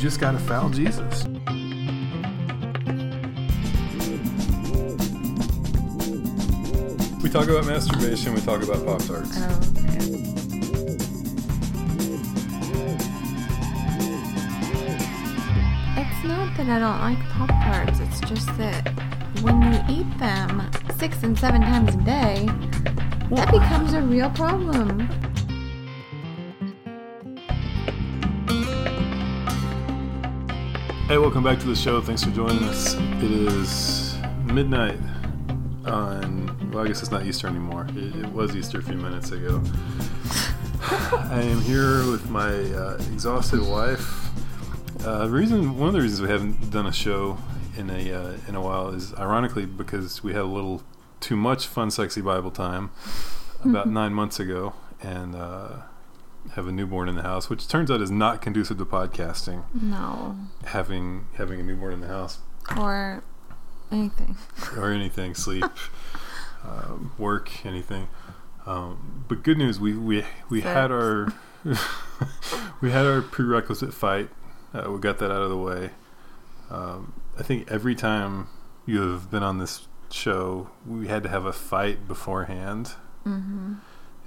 just got to foul Jesus. We talk about masturbation, we talk about Pop Tarts. Oh, okay. It's not that I don't like Pop Tarts, it's just that when you eat them six and seven times a day, that becomes a real problem. Hey, welcome back to the show. Thanks for joining us. It is midnight on, well, I guess it's not Easter anymore. It, it was Easter a few minutes ago. I am here with my uh, exhausted wife. Uh, reason, one of the reasons we haven't done a show in a uh, in a while is ironically because we had a little too much fun, sexy Bible time about nine months ago, and uh, have a newborn in the house, which turns out is not conducive to podcasting. No. Having having a newborn in the house Or anything. or anything, sleep, um, work, anything. Um, but good news, we we we had our we had our prerequisite fight. Uh, we got that out of the way. Um, I think every time you have been on this show, we had to have a fight beforehand. Mm-hmm.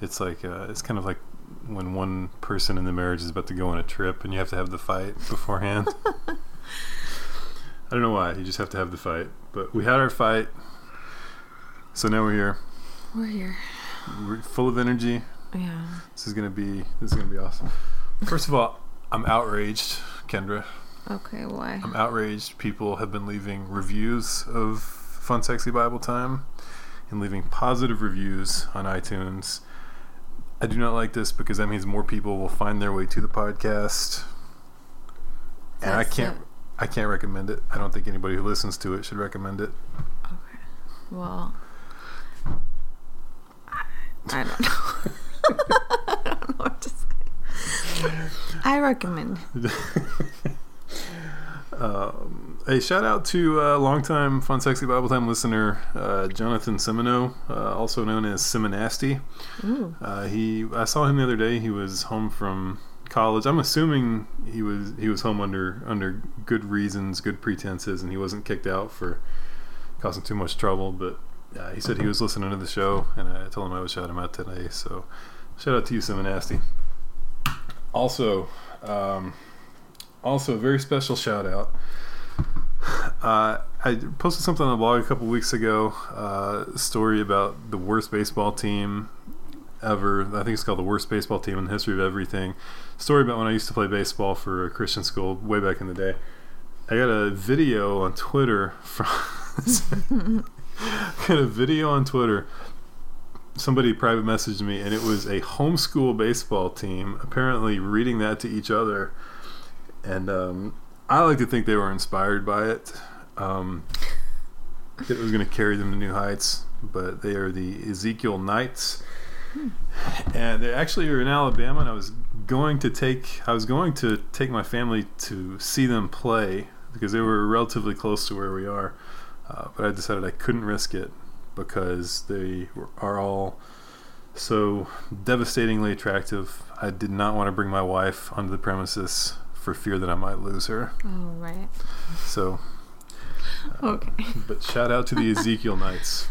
It's like uh, it's kind of like when one person in the marriage is about to go on a trip and you have to have the fight beforehand. I don't know why. You just have to have the fight. But we had our fight. So now we're here. We're here. We're full of energy. Yeah. This is gonna be this is gonna be awesome. First of all, I'm outraged, Kendra. Okay, why? I'm outraged. People have been leaving reviews of Fun Sexy Bible Time and leaving positive reviews on iTunes. I do not like this because that means more people will find their way to the podcast. And I can't I can't recommend it. I don't think anybody who listens to it should recommend it. Okay. Well, I, I don't know. I don't know what to say. I recommend. Um, a shout out to uh, longtime Fun Sexy Bible Time listener uh, Jonathan Simino, uh, also known as Simonasty. Ooh. Uh, he, I saw him the other day. He was home from college. I'm assuming he was he was home under under good reasons, good pretenses, and he wasn't kicked out for causing too much trouble. But uh, he said he was listening to the show, and I told him I would shout him out today. So shout out to you, Simonasty. Also, um, also a very special shout out. Uh, I posted something on the blog a couple weeks ago. Uh, story about the worst baseball team ever. I think it's called the worst baseball team in the history of everything. Story about when I used to play baseball for a Christian school way back in the day. I got a video on Twitter from. got a video on Twitter. Somebody private messaged me, and it was a homeschool baseball team apparently reading that to each other, and um, I like to think they were inspired by it. Um, it was going to carry them to new heights, but they are the Ezekiel Knights, and they actually are in Alabama. And I was going to take I was going to take my family to see them play because they were relatively close to where we are, uh, but I decided I couldn't risk it because they were- are all so devastatingly attractive. I did not want to bring my wife onto the premises for fear that I might lose her. Oh, right. So Okay. but shout out to the Ezekiel Knights.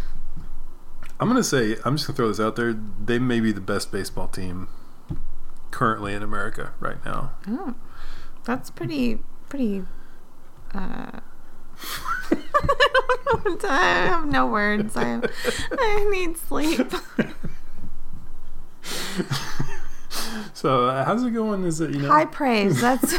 I'm gonna say I'm just gonna throw this out there. They may be the best baseball team currently in America right now. Oh, that's pretty, pretty. Uh, I don't know what to- I have no words. I, I need sleep. So uh, how's it going? Is it you know? High praise. That's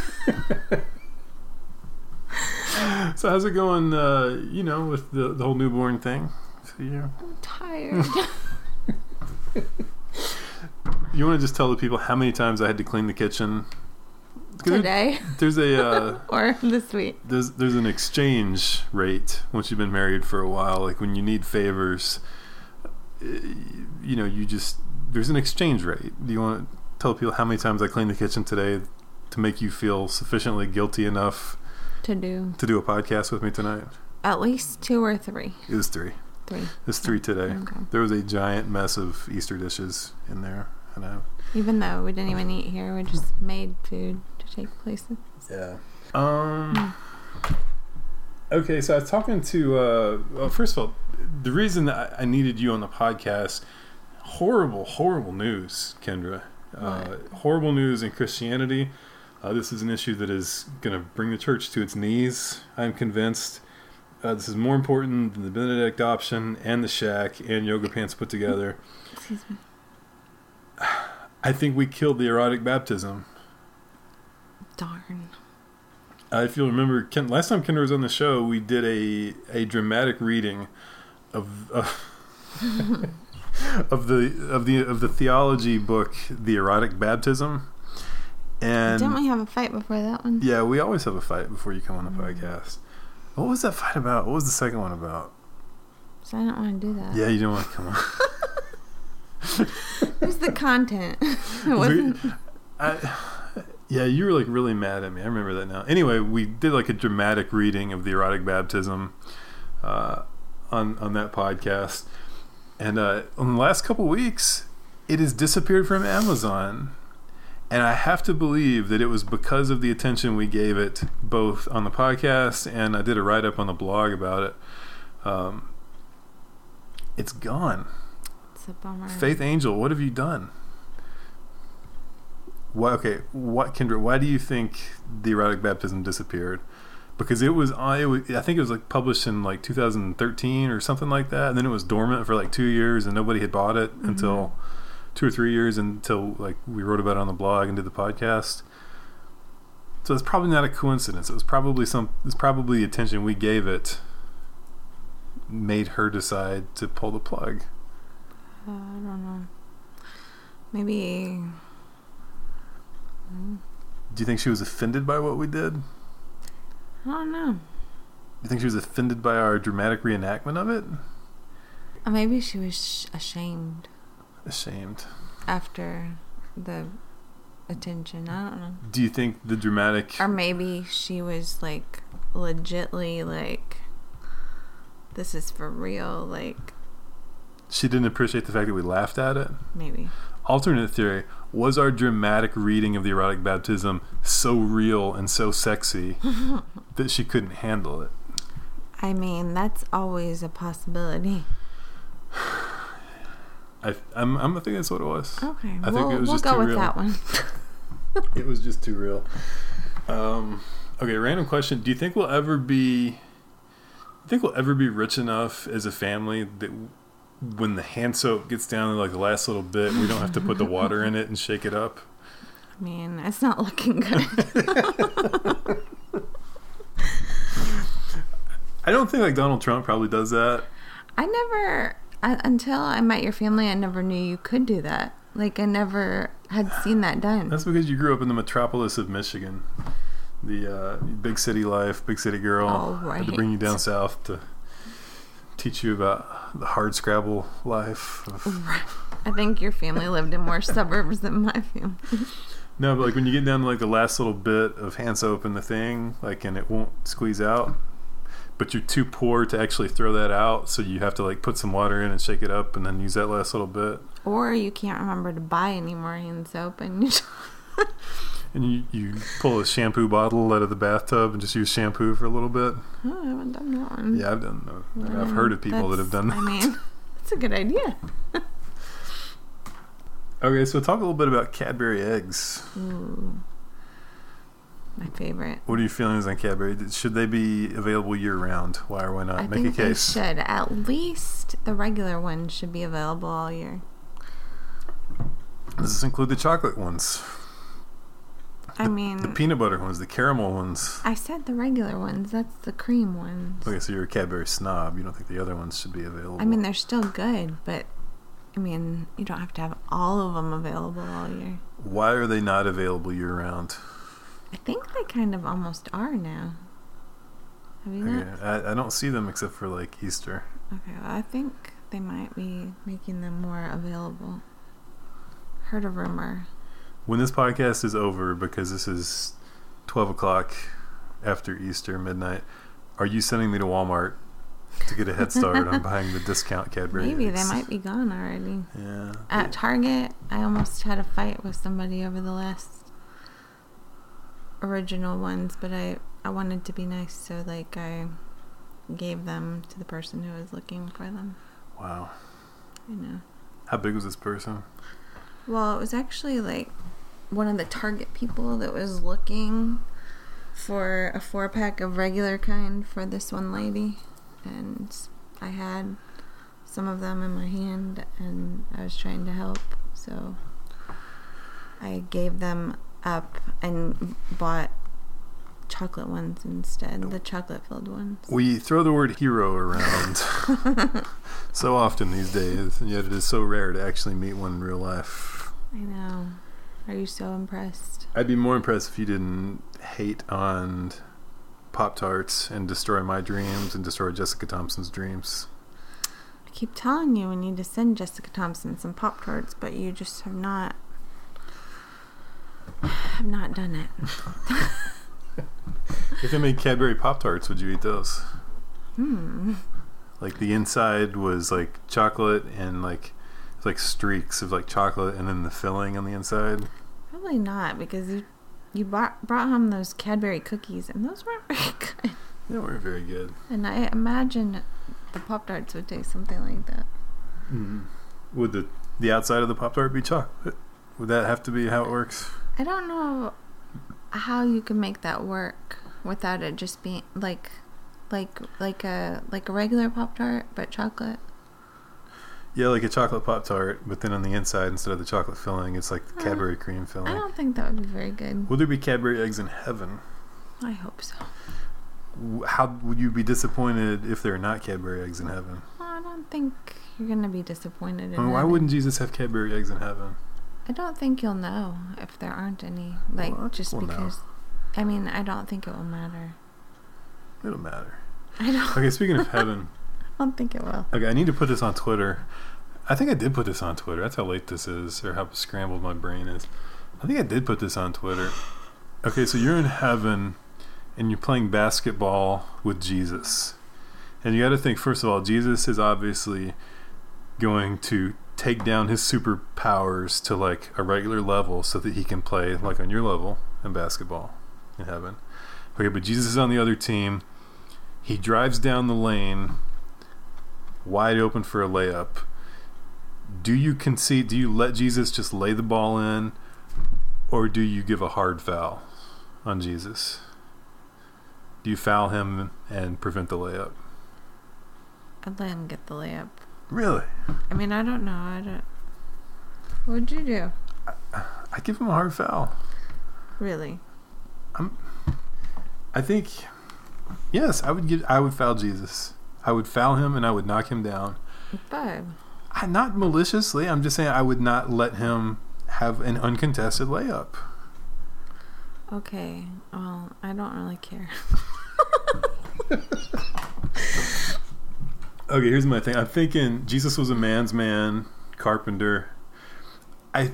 So how's it going? Uh, you know, with the the whole newborn thing. So, know, I'm tired. you want to just tell the people how many times I had to clean the kitchen Today There's a uh, or this week. there's there's an exchange rate once you've been married for a while. Like when you need favors, uh, you know, you just there's an exchange rate. Do you want to tell people how many times I cleaned the kitchen today to make you feel sufficiently guilty enough To do to do a podcast with me tonight? at least two or three. It was three. Three. It's three today. Okay. There was a giant mess of Easter dishes in there, and I Even though we didn't even eat here, we just made food to take places. Yeah. Um. Okay, so I was talking to. Uh, well, first of all, the reason I needed you on the podcast, horrible, horrible news, Kendra. Uh, horrible news in Christianity. Uh, this is an issue that is going to bring the church to its knees. I'm convinced. Uh, this is more important than the Benedict option and the shack and yoga pants put together. Excuse me. I think we killed the erotic baptism. Darn. Uh, if you'll remember, Ken, last time Kendra was on the show, we did a a dramatic reading of of, of the of the of the theology book, The Erotic Baptism, and Didn't we have a fight before that one? yeah, we always have a fight before you come on the podcast. What was that fight about? What was the second one about? So I don't want to do that. Yeah, you don't want to come on. It was the content. it wasn't. I, yeah, you were like really mad at me. I remember that now. Anyway, we did like a dramatic reading of the erotic baptism uh, on on that podcast, and uh, in the last couple weeks, it has disappeared from Amazon. And I have to believe that it was because of the attention we gave it, both on the podcast and I did a write up on the blog about it. Um, it's gone. It's a bummer. Faith Angel, what have you done? Why, okay, what Kendra? Why do you think the erotic baptism disappeared? Because it was, I, I think it was like published in like 2013 or something like that, and then it was dormant for like two years, and nobody had bought it until two or three years until like we wrote about it on the blog and did the podcast. So it's probably not a coincidence. It was probably some. It's probably the attention we gave it made her decide to pull the plug. Uh, I don't know. Maybe. Do you think she was offended by what we did? I don't know. You think she was offended by our dramatic reenactment of it? Or maybe she was sh- ashamed Ashamed. after the attention. I don't know. Do you think the dramatic? Or maybe she was like legitly like, this is for real. Like, She didn't appreciate the fact that we laughed at it. maybe. Alternate theory was our dramatic reading of the erotic baptism so real and so sexy that she couldn't handle it. I mean, that's always a possibility. I, I'm, I'm I think that's what it was. Okay, I think we'll, it was we'll just go too with real. that one. It was just too real. Um, okay, random question: Do you think we'll ever be? Do you think we'll ever be rich enough as a family that when the hand soap gets down to like the last little bit, we don't have to put the water in it and shake it up? I mean, it's not looking good. I don't think like Donald Trump probably does that. I never, I, until I met your family, I never knew you could do that. Like, I never had seen that done. That's because you grew up in the metropolis of Michigan, the uh, big city life, big city girl. All Had to bring you down south to teach you about the hard scrabble life. Of, I think your family lived in more suburbs than my family. No, but like when you get down to like the last little bit of hand soap in the thing, like and it won't squeeze out, but you're too poor to actually throw that out, so you have to like put some water in and shake it up and then use that last little bit. Or you can't remember to buy any more hand soap, and you And you, you pull a shampoo bottle out of the bathtub and just use shampoo for a little bit. oh, I haven't done that one. Yeah, I've done. that. I've heard of people that have done that. I mean, that's a good idea. Okay, so talk a little bit about Cadbury eggs. Ooh, my favorite. What are your feelings on Cadbury? Should they be available year round? Why or why not? I Make think a case. they should. At least the regular ones should be available all year. Does this include the chocolate ones, I mean, the peanut butter ones, the caramel ones? I said the regular ones. That's the cream ones. Okay, so you're a Cadbury snob. You don't think the other ones should be available? I mean, they're still good, but I mean, you don't have to have all of them available all year. why are they not available year round? I think they kind of almost are now. Have you Okay, not? I, I don't see them except for like Easter. Okay, well, I think they might be making them more available. Heard a rumor. When this podcast is over, because this is 12 o'clock after Easter midnight, are you sending me to Walmart to get a head start on buying the discount Cadbury. Maybe eggs. they might be gone already. Yeah. At Target, I almost had a fight with somebody over the last original ones, but I I wanted to be nice, so like I gave them to the person who was looking for them. Wow. You know. How big was this person? Well, it was actually like one of the Target people that was looking for a four pack of regular kind for this one lady, and I had some of them in my hand, and I was trying to help, so I gave them up and bought chocolate ones instead, the chocolate filled ones. We throw the word hero around so often these days, and yet it is so rare to actually meet one in real life. I know. Are you so impressed? I'd be more impressed if you didn't hate on Pop Tarts and destroy my dreams and destroy Jessica Thompson's dreams. I keep telling you we need to send Jessica Thompson some Pop Tarts, but you just have not have not done it. If they made Cadbury Pop Tarts, would you eat those? Hmm. Like the inside was like chocolate and like like streaks of like chocolate, and then the filling on the inside. Probably not because you you brought brought home those Cadbury cookies and those weren't very good. They weren't very good. And I imagine the Pop Tarts would taste something like that. Mm. Would the the outside of the Pop Tart be chocolate? Would that have to be how it works? I don't know how you can make that work without it just being like like like a like a regular Pop Tart but chocolate. Yeah, like a chocolate Pop Tart, but then on the inside, instead of the chocolate filling, it's like the Uh, Cadbury cream filling I don't think that would be very good. Would there be Cadbury eggs in heaven? I hope so. How would you be disappointed if there are not Cadbury eggs in heaven? I don't think you're gonna be disappointed in I mean, why heaven. wouldn't Jesus have Cadbury eggs in heaven? I don't think you'll know if there aren't any. Like Well, just we'll know. because. I mean, I don't think it will matter. It'll matter. I don't. Okay, speaking of heaven, I don't think it will. okay, I need to put this on Twitter. I think I did put this on Twitter. That's how late this is, or how scrambled my brain is. I think I did put this on Twitter. Okay, so you're in heaven, and you're playing basketball with Jesus, and you got to think first of all, Jesus is obviously going to take down his superpowers to like a regular level so that he can play like on your level in basketball in heaven. Okay, but Jesus is on the other team. He drives down the lane wide open for a layup. Do you concede? Do you let Jesus just lay the ball in, or do you give a hard foul on Jesus? Do you foul him and prevent the layup? I'd let him get the layup. Really? I mean, I don't know. I don't. What'd you do? I give him a hard foul. Really? I'm. I think, yes, I would give. I would foul Jesus. I would foul him and I would knock him down. But I, not maliciously. I'm just saying I would not let him have an uncontested layup. okay. Well, I don't really care. Okay, here's my thing. I'm thinking Jesus was a man's man, carpenter. I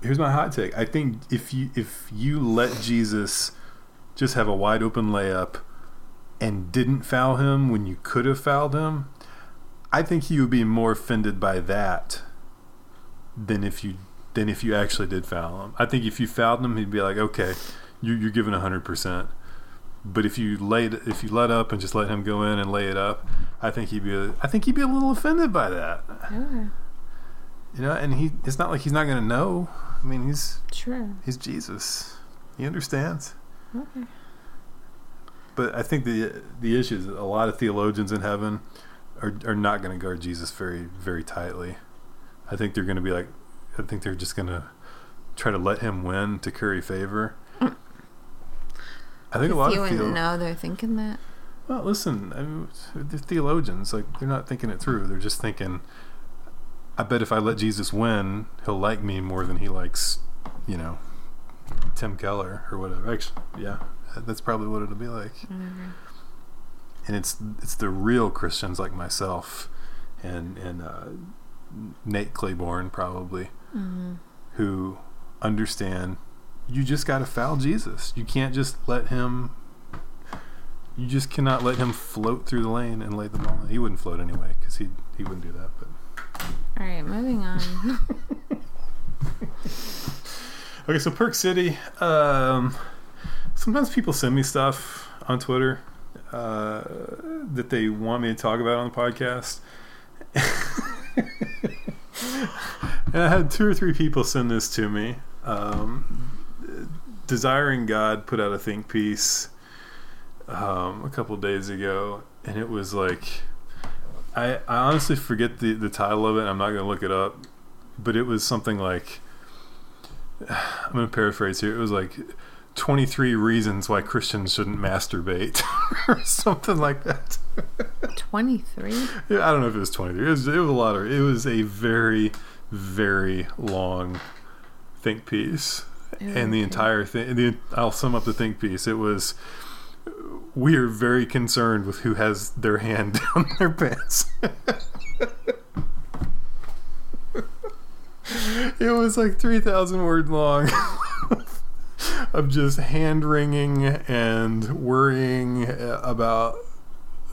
here's my hot take. I think if you if you let Jesus just have a wide open layup and didn't foul him when you could have fouled him, I think he would be more offended by that than if you than if you actually did foul him. I think if you fouled him, he'd be like, "Okay, you, you're giving hundred percent." But if you laid if you let up and just let him go in and lay it up, I think he'd be a, I think he'd be a little offended by that. Okay. You know, and he it's not like he's not going to know. I mean, he's Sure. he's Jesus. He understands. Okay. But I think the the issue is that a lot of theologians in heaven are are not going to guard Jesus very very tightly. I think they're going to be like I think they're just going to try to let him win to curry favor. I think a lot you of wouldn't know they're thinking that. Well, listen, I mean, they're theologians. Like they're not thinking it through. They're just thinking. I bet if I let Jesus win, he'll like me more than he likes, you know, Tim Keller or whatever. Actually, yeah, that's probably what it'll be like. Whatever. And it's it's the real Christians like myself, and and uh, Nate Claiborne probably Mm-hmm. who understand you just got to foul Jesus. You can't just let him you just cannot let him float through the lane and lay the ball. He wouldn't float anyway because he he wouldn't do that. But All right, moving on. okay, so Perk City. Um, sometimes people send me stuff on Twitter uh, that they want me to talk about on the podcast. and I had two or three people send this to me. Um, Desiring God put out a think piece um, a couple days ago, and it was like I, I honestly forget the, the title of it. I'm not going to look it up, but it was something like I'm going to paraphrase here. It was like 23 reasons why Christians shouldn't masturbate, or something like that. 23? Yeah, I don't know if it was 23. It was, it was a lot of. It was a very, very long think piece, and the entire thing. The, I'll sum up the think piece. It was. We are very concerned with who has their hand down their pants. it was like 3,000 words long of just hand wringing and worrying about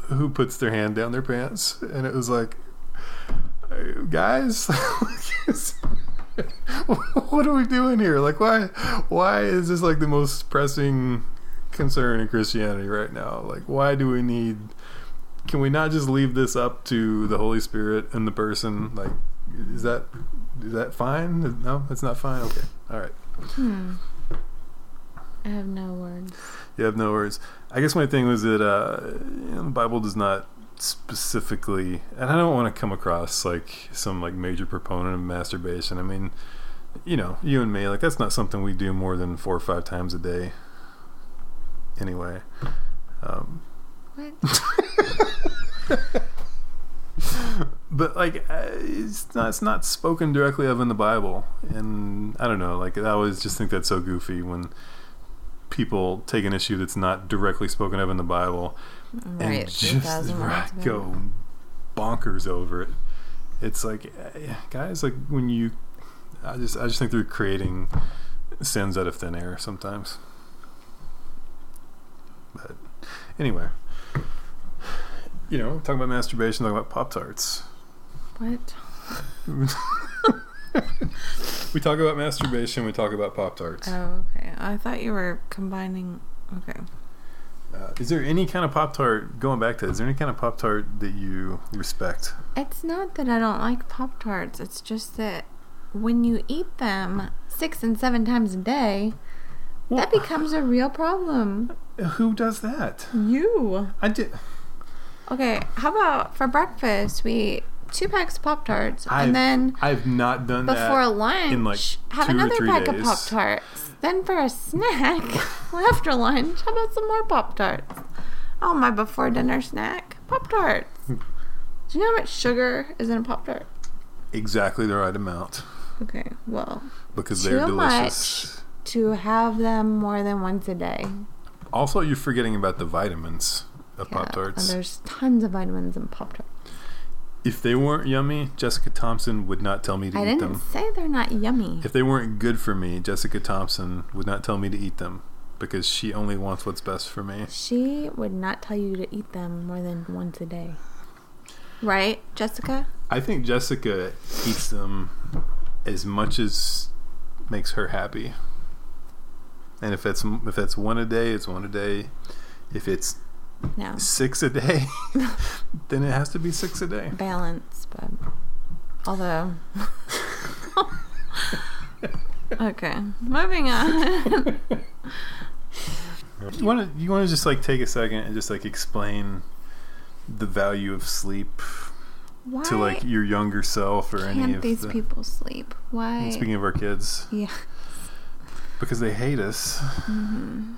who puts their hand down their pants. And it was like, guys, what are we doing here? Like, why, why is this like the most pressing concern in Christianity right now? Like, why do we need? Can we not just leave this up to the Holy Spirit and the person? Like, is that is that fine? No, that's not fine. Okay, all right. Hmm. I have no words. You have no words. I guess my thing was that uh, you know, the Bible does not specifically, and I don't want to come across like some like major proponent of masturbation. I mean, you know, you and me, like that's not something we do more than four or five times a day. Anyway, um, but like uh, it's not it's not spoken directly of in the Bible, and I don't know. Like I always just think that's so goofy when people take an issue that's not directly spoken of in the Bible Right, and just 3,000 right, go bonkers over it. It's like, eh, guys, like when you, I just, I just think they're creating sins out of thin air sometimes. But anyway, you know, talking about masturbation, talking about Pop Tarts. What? we talk about masturbation. We talk about Pop Tarts. Oh, okay. I thought you were combining. Okay. Uh, is there any kind of Pop Tart? Going back to, is there any kind of Pop Tart that you respect? It's not that I don't like Pop Tarts. It's just that when you eat them six and seven times a day, that becomes a real problem. Who does that? You. I did. Okay, how about for breakfast we eat two packs of Pop Tarts and then I've not done before that. lunch in, like, have another pack of. Pop Tarts. Then for a snack after lunch, how about some more Pop Tarts? Oh, my before dinner snack, Pop Tarts. Hmm. Do you know how much sugar is in a Pop Tart? exactly the right amount Okay, well, because they're Too delicious. to have them more than once a day. Also, you're forgetting about the vitamins of Yeah, Pop Tarts. And there's tons of vitamins in Pop Tarts. If they weren't yummy, Jessica Thompson would not tell me to I eat didn't them. say they're not yummy. If they weren't good for me, Jessica Thompson would not tell me to eat them because she only wants what's best for me. She would not tell you to eat them more than once a day. Right, Jessica? I think Jessica eats them as much as makes her happy. And if it's if it's one a day, it's one a day. If it's No. six a day, then it has to be six a day. Balance, but although Okay. Moving on. You want to you want to just like take a second and just like explain the value of sleep Why to like your younger self or any can't of these the. people sleep? Why Speaking of our kids, Yeah. because they hate us. hmm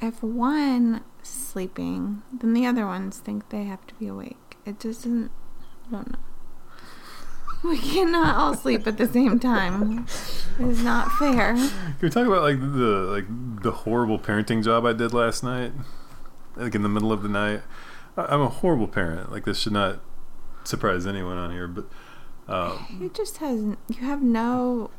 If one sleeping, then the other ones think they have to be awake. It doesn't. I don't know. We cannot all sleep at the same time. It is not fair. Can we talk about like the like the horrible parenting job I did last night? Like in the middle of the night. I'm a horrible parent. Like this should not surprise anyone on here, but um, You just has you have no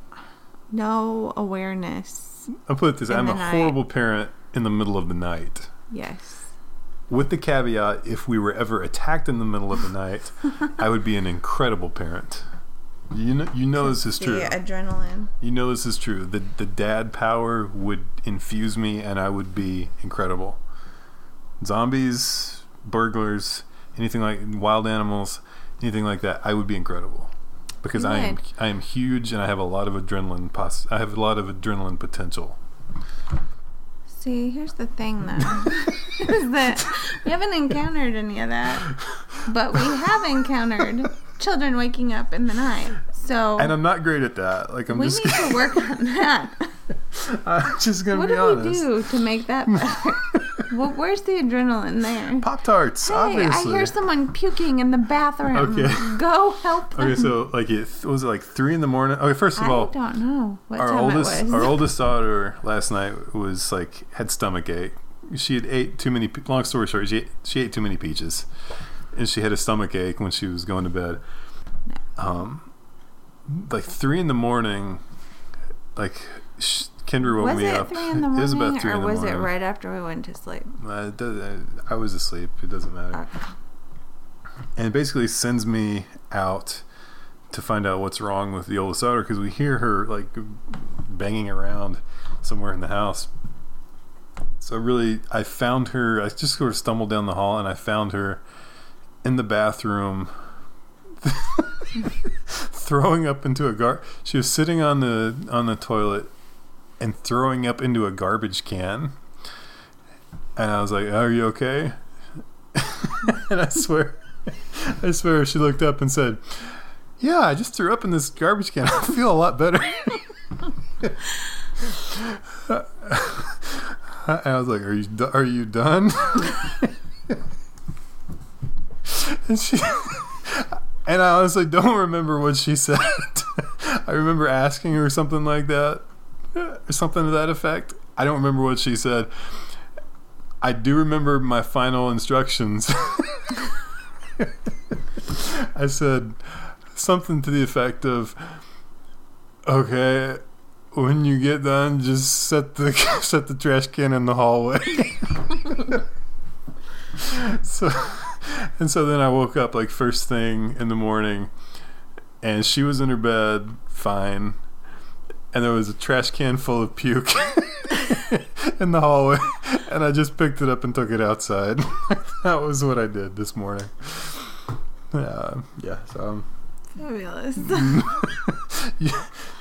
no awareness. I'll put it this: I'm a night. horrible parent in the middle of the night. Yes. With the caveat, if we were ever attacked in the middle of the night, I would be an incredible parent. You know, you know this is The true. adrenaline. You know this is true. The the dad power would infuse me, and I would be incredible. Zombies, burglars, anything like wild animals, anything like that, I would be incredible because I am. I am huge, and I have a lot of adrenaline. Poss- I have a lot of adrenaline potential. See, here's the thing though. is that we haven't encountered any of that. But we have encountered children waking up in the night. So And I'm not great at that. Like I'm we just need to work on that. I'm just gonna What be do honest. we do to make that better? Well, where's the adrenaline there? Pop tarts, Hey, obviously. I hear someone puking in the bathroom. Okay. Go help them. Okay, so like it was it like three in the morning. Okay, first of I all, don't know what our time oldest it was. our oldest daughter last night was like had stomach ache. She had ate too many. Long story short, she ate, she ate too many peaches, and she had a stomach ache when she was going to bed. Um, like three in the morning, like sh- Kendra woke was me it up. three in the It was morning, about three or in the was it right after we went to sleep? Uh, I was asleep. It doesn't matter. Okay. and it basically sends me out to find out what's wrong with the oldest daughter because we hear her like banging around somewhere in the house. So really, I found her. I just sort of stumbled down the hall and I found her in the bathroom, throwing up into a gar. She was sitting on the on the toilet and throwing up into a garbage can. And I was like, "Are you okay?" and I swear, I swear, she looked up and said, "Yeah, I just threw up in this garbage can. I feel a lot better." and I was like, "Are you are you done?" and she, and I honestly don't remember what she said. I remember asking her something like that, or something to that effect. I don't remember what she said. I do remember my final instructions. I said something to the effect of, "Okay, when you get done, just set the set the trash can in the hallway." so, and so then I woke up like first thing in the morning, and she was in her bed, fine, and there was a trash can full of puke in the hallway, and I just picked it up and took it outside. that was what I did this morning. Uh, yeah, so um, Fabulous. you,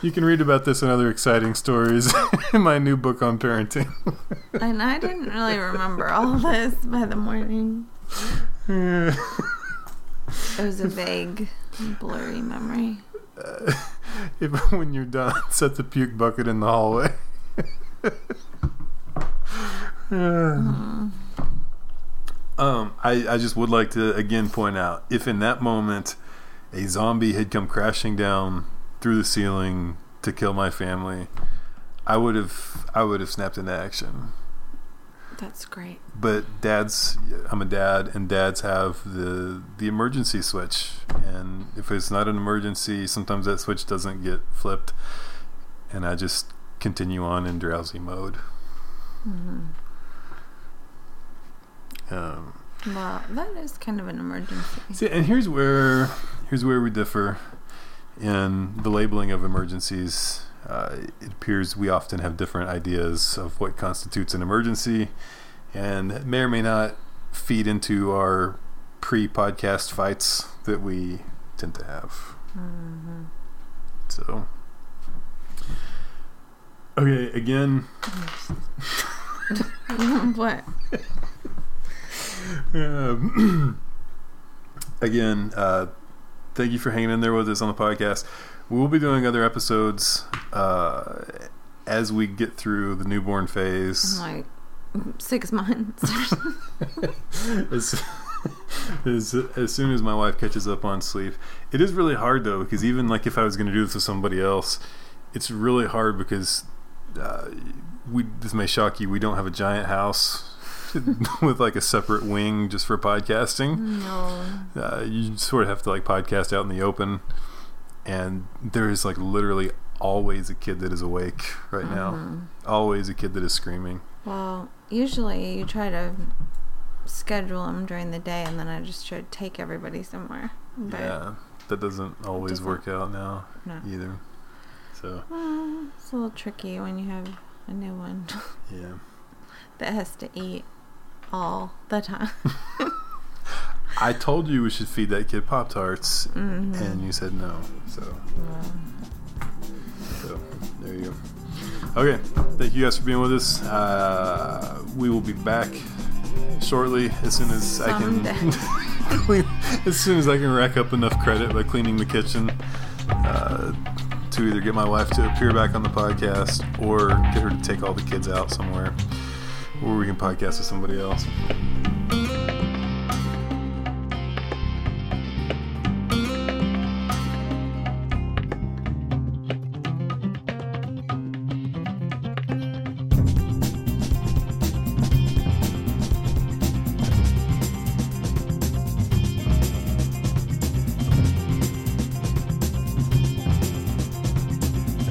you can read about this and other exciting stories in my new book on parenting. and I didn't really remember all this by the morning. It was a vague, blurry memory. Uh, if, when you're done, set the puke bucket in the hallway. Mm. Um, I, I just would like to again point out if in that moment a zombie had come crashing down through the ceiling to kill my family, I would have I would have snapped into action. That's great. But dads, I'm a dad, and dads have the the emergency switch, and if it's not an emergency, sometimes that switch doesn't get flipped, and I just continue on in drowsy mode. hmm Um, Well, that is kind of an emergency. See, and here's where here's where we differ in the labeling of emergencies. Uh, it appears we often have different ideas of what constitutes an emergency, and may or may not feed into our pre-podcast fights that we tend to have. hmm So, okay, again, what? Um, again, uh, thank you for hanging in there with us on the podcast. We will be doing other episodes uh, as we get through the newborn phase. Like six months. as, as, as soon as my wife catches up on sleep. It is really hard though, because even like if I was going to do this with somebody else, it's really hard because uh, we. This may shock you. We don't have a giant house with like a separate wing just for podcasting. no. uh, you sort of have to like podcast out in the open and there is like literally always a kid that is awake right now Mhm. always a kid that is screaming Well, usually you try to schedule them during the day, and then I just try to take everybody somewhere. But yeah, that doesn't always doesn't- work out now no. either. So Well, it's a little tricky when you have a new one yeah, that has to eat all the time. I told you we should feed that kid Pop Tarts, hmm and you said no. So So there you go. Okay, thank you guys for being with us. Uh, we will be back shortly as soon as I can. clean, as soon as I can rack up enough credit by cleaning the kitchen uh, to either get my wife to appear back on the podcast or get her to take all the kids out somewhere where we can podcast with somebody else.